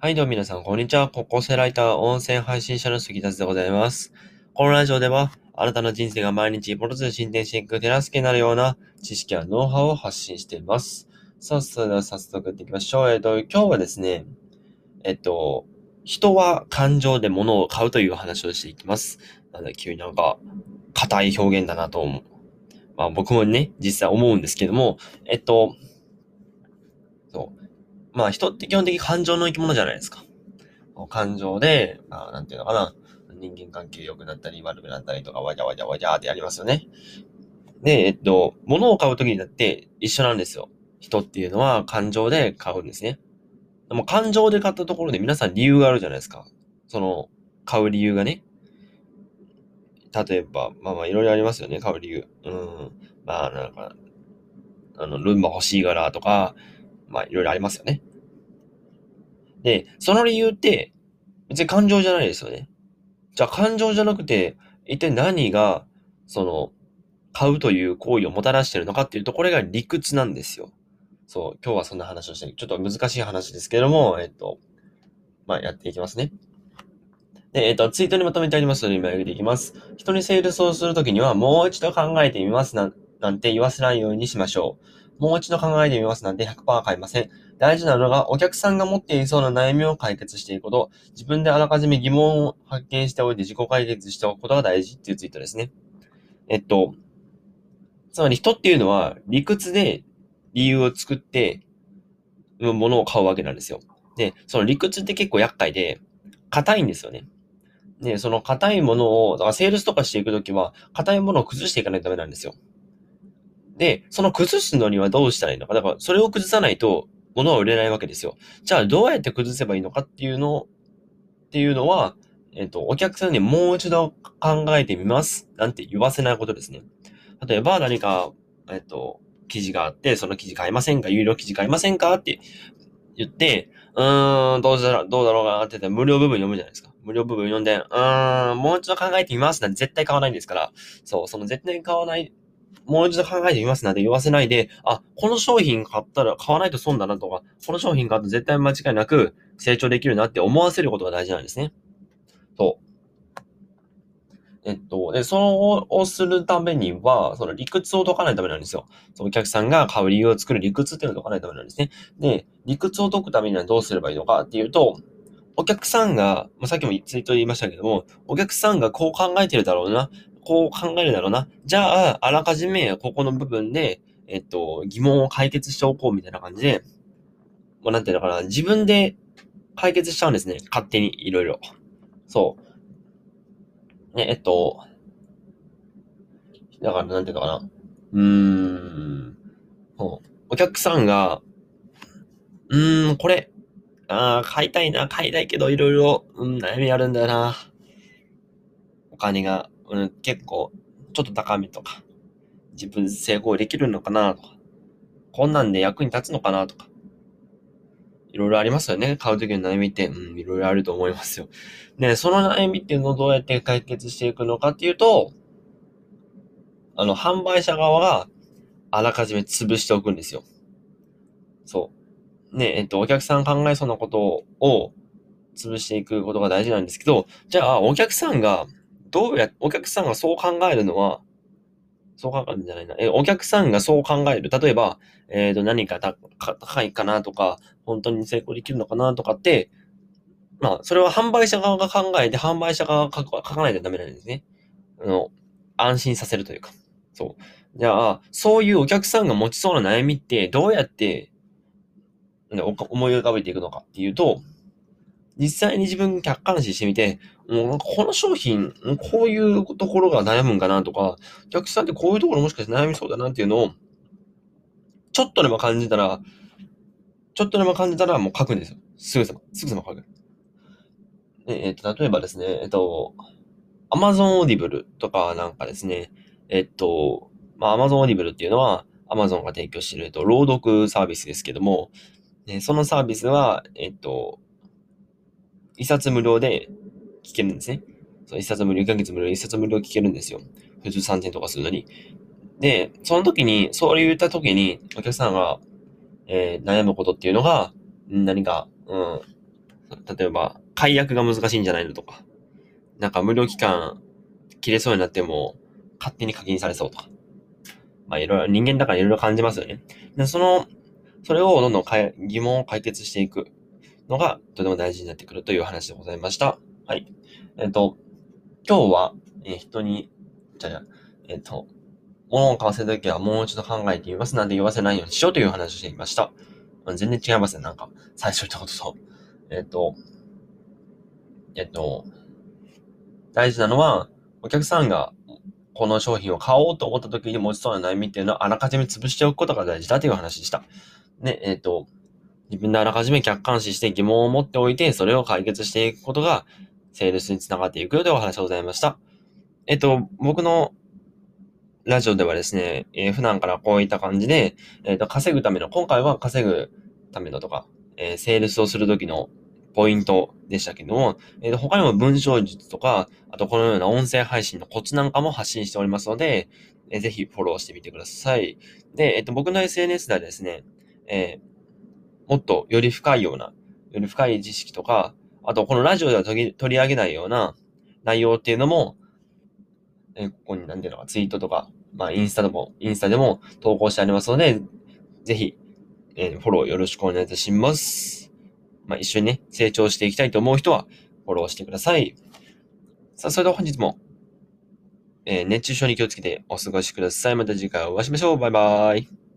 はい、どうも皆さん、こんにちは。高校生ライター、音声配信者の杉田でございます。このラジオでは、あなたの人生が毎日一歩ずつ進展していく手助けになるような知識やノウハウを発信しています。さあ、それでは早速やっていきましょう。えっと、今日はですね、えっと、人は感情で物を買うという話をしていきます。なんだ、急になんか、硬い表現だなと思う。まあ僕もね、実際思うんですけども、えっと、まあ人って基本的に感情の生き物じゃないですか。感情で、まあなんていうのかな。人間関係良くなったり悪くなったりとかわじゃわじゃわじゃってやりますよね。で、えっと、物を買うときにだって一緒なんですよ。人っていうのは感情で買うんですね。でも感情で買ったところで皆さん理由があるじゃないですか。その、買う理由がね。例えば、まあまあいろいろありますよね、買う理由。うん。まあなんか、あの、ルンバ欲しいからとか、まあいろいろありますよね。で、その理由って、別に感情じゃないですよね。じゃあ感情じゃなくて、一体何が、その、買うという行為をもたらしているのかっていうと、これが理屈なんですよ。そう、今日はそんな話をして、ちょっと難しい話ですけども、えっと、まあやっていきますね。で、えっと、ツイートにまとめてありますので、今読んでいきます。人にセールスをするときには、もう一度考えてみますな、なんて言わせないようにしましょう。もう一度考えてみますなんて100%は買いません。大事なのが、お客さんが持っていそうな悩みを解決していくこと、自分であらかじめ疑問を発見しておいて自己解決しておくことが大事っていうツイートですね。えっと、つまり人っていうのは理屈で理由を作って、物を買うわけなんですよ。で、その理屈って結構厄介で、硬いんですよね。で、その硬いものを、だからセールスとかしていくときは、硬いものを崩していかないとダメなんですよ。で、その崩すのにはどうしたらいいのか。だから、それを崩さないと、物は売れないわけですよ。じゃあ、どうやって崩せばいいのかっていうの、っていうのは、えっと、お客さんにもう一度考えてみます。なんて言わせないことですね。例えば、何か、えっと、記事があって、その記事買いませんか？有料記事買いませんか？って言って、うーん、どうだろう、どうだろうかなって言って、無料部分読むじゃないですか。無料部分読んで、うーん、もう一度考えてみますなんて絶対買わないんですから、そう、その絶対買わない、もう一度考えてみますなんて言わせないで、あ、この商品買ったら買わないと損だなとか、この商品買うと絶対間違いなく成長できるなって思わせることが大事なんですね。そう。えっと、で、それをするためには、その理屈を解かないとダメなんですよ。そのお客さんが買う理由を作る理屈っていうのを解かないとダメなんですね。で、理屈を解くためにはどうすればいいのかっていうと、お客さんが、まあ、さっきもツイートで言いましたけども、お客さんがこう考えてるだろうな、こう考えるだろうな。じゃあ、あらかじめここの部分で、えっと、疑問を解決しておこうみたいな感じで、もうなんていうのかな、自分で解決しちゃうんですね。勝手にいろいろ。そう。ね、えっと、だからなんていうのかな。うーん。お客さんが、うーん、これ、ああ、買いたいな、買いたいけど、いろいろ、うん、悩みあるんだよな。お金が、うん、結構、ちょっと高めとか、自分成功できるのかなとか、こんなんで役に立つのかなとか、いろいろありますよね。買うときの悩みって、うん、いろいろあると思いますよ。で、その悩みっていうのをどうやって解決していくのかっていうと、あの、販売者側があらかじめ潰しておくんですよ。そう。ね、えっと、お客さん考えそうなことを潰していくことが大事なんですけど、じゃあ、お客さんが、どうや、お客さんがそう考えるのは、そう考えるんじゃないな。え、お客さんがそう考える。例えば、えっ、と、何か高いかなとか、本当に成功できるのかなとかって、まあ、それは販売者側が考えて、販売者側が書かないとダメなんですね。あの、安心させるというか。そう。じゃあ、そういうお客さんが持ちそうな悩みって、どうやって、思い浮かべていくのかっていうと、実際に自分客観視してみて、もうこの商品、こういうところが悩むんかなとか、お客さんってこういうところもしかして悩みそうだなっていうのを、ちょっとでも感じたら、ちょっとでも感じたらもう書くんですよ。すぐさま、すぐさま書く。えっと、例えばですね、えっと、Amazon Audible とかなんかですね、えっと、まあ、Amazon Audible っていうのは、Amazon が提供している、えっと、朗読サービスですけども、ね、そのサービスは、えっと、一冊無料で聞けるんですね。そう一冊無料、一ヶ月無料、一冊無料聞けるんですよ。普通3000とかするのに。で、その時に、そう言った時に、お客さんが、えー、悩むことっていうのが、何か、うん、例えば、解約が難しいんじゃないのとか、なんか無料期間切れそうになっても、勝手に課金されそうとか。まあいろいろ、人間だからいろいろ感じますよね。でその、それをどんどん疑問を解決していくのがとても大事になってくるという話でございました。はい。えっ、と、今日は、えー、人に、じゃあ、えっ、と、物を買わせるときはもう一度考えてみますなんて言わせないようにしようという話をしていました。全然違いますね。なんか、最初言ったことと。えっ、と、えっ、と、大事なのは、お客さんがこの商品を買おうと思った時に持ちそうな悩みっていうのはあらかじめ潰しておくことが大事だという話でした。で、えっ、と、自分であらかじめ客観視して疑問を持っておいて、それを解決していくことが、セールスにつながっていくよというお話でございました。えっと、僕のラジオではですね、えー、普段からこういった感じで、えっ、ー、と、稼ぐための、今回は稼ぐためのとか、えー、セールスをするときのポイントでしたけども、えー、と他にも文章術とか、あとこのような音声配信のコツなんかも発信しておりますので、えー、ぜひフォローしてみてください。で、えっ、と、僕の SNS ではですね、えもっとより深いような、より深い知識とか、あとこのラジオでは取り上げないような内容っていうのも、えここに何ていうのか、ツイートとか、まあ、インスタでも、インスタでも投稿してありますので、ぜひ、え、フォローよろしくお願いいたします。まあ、一緒にね、成長していきたいと思う人は、フォローしてください。さあ、それでは本日も、えー、熱中症に気をつけてお過ごしください。また次回お会いしましょう。バイバーイ。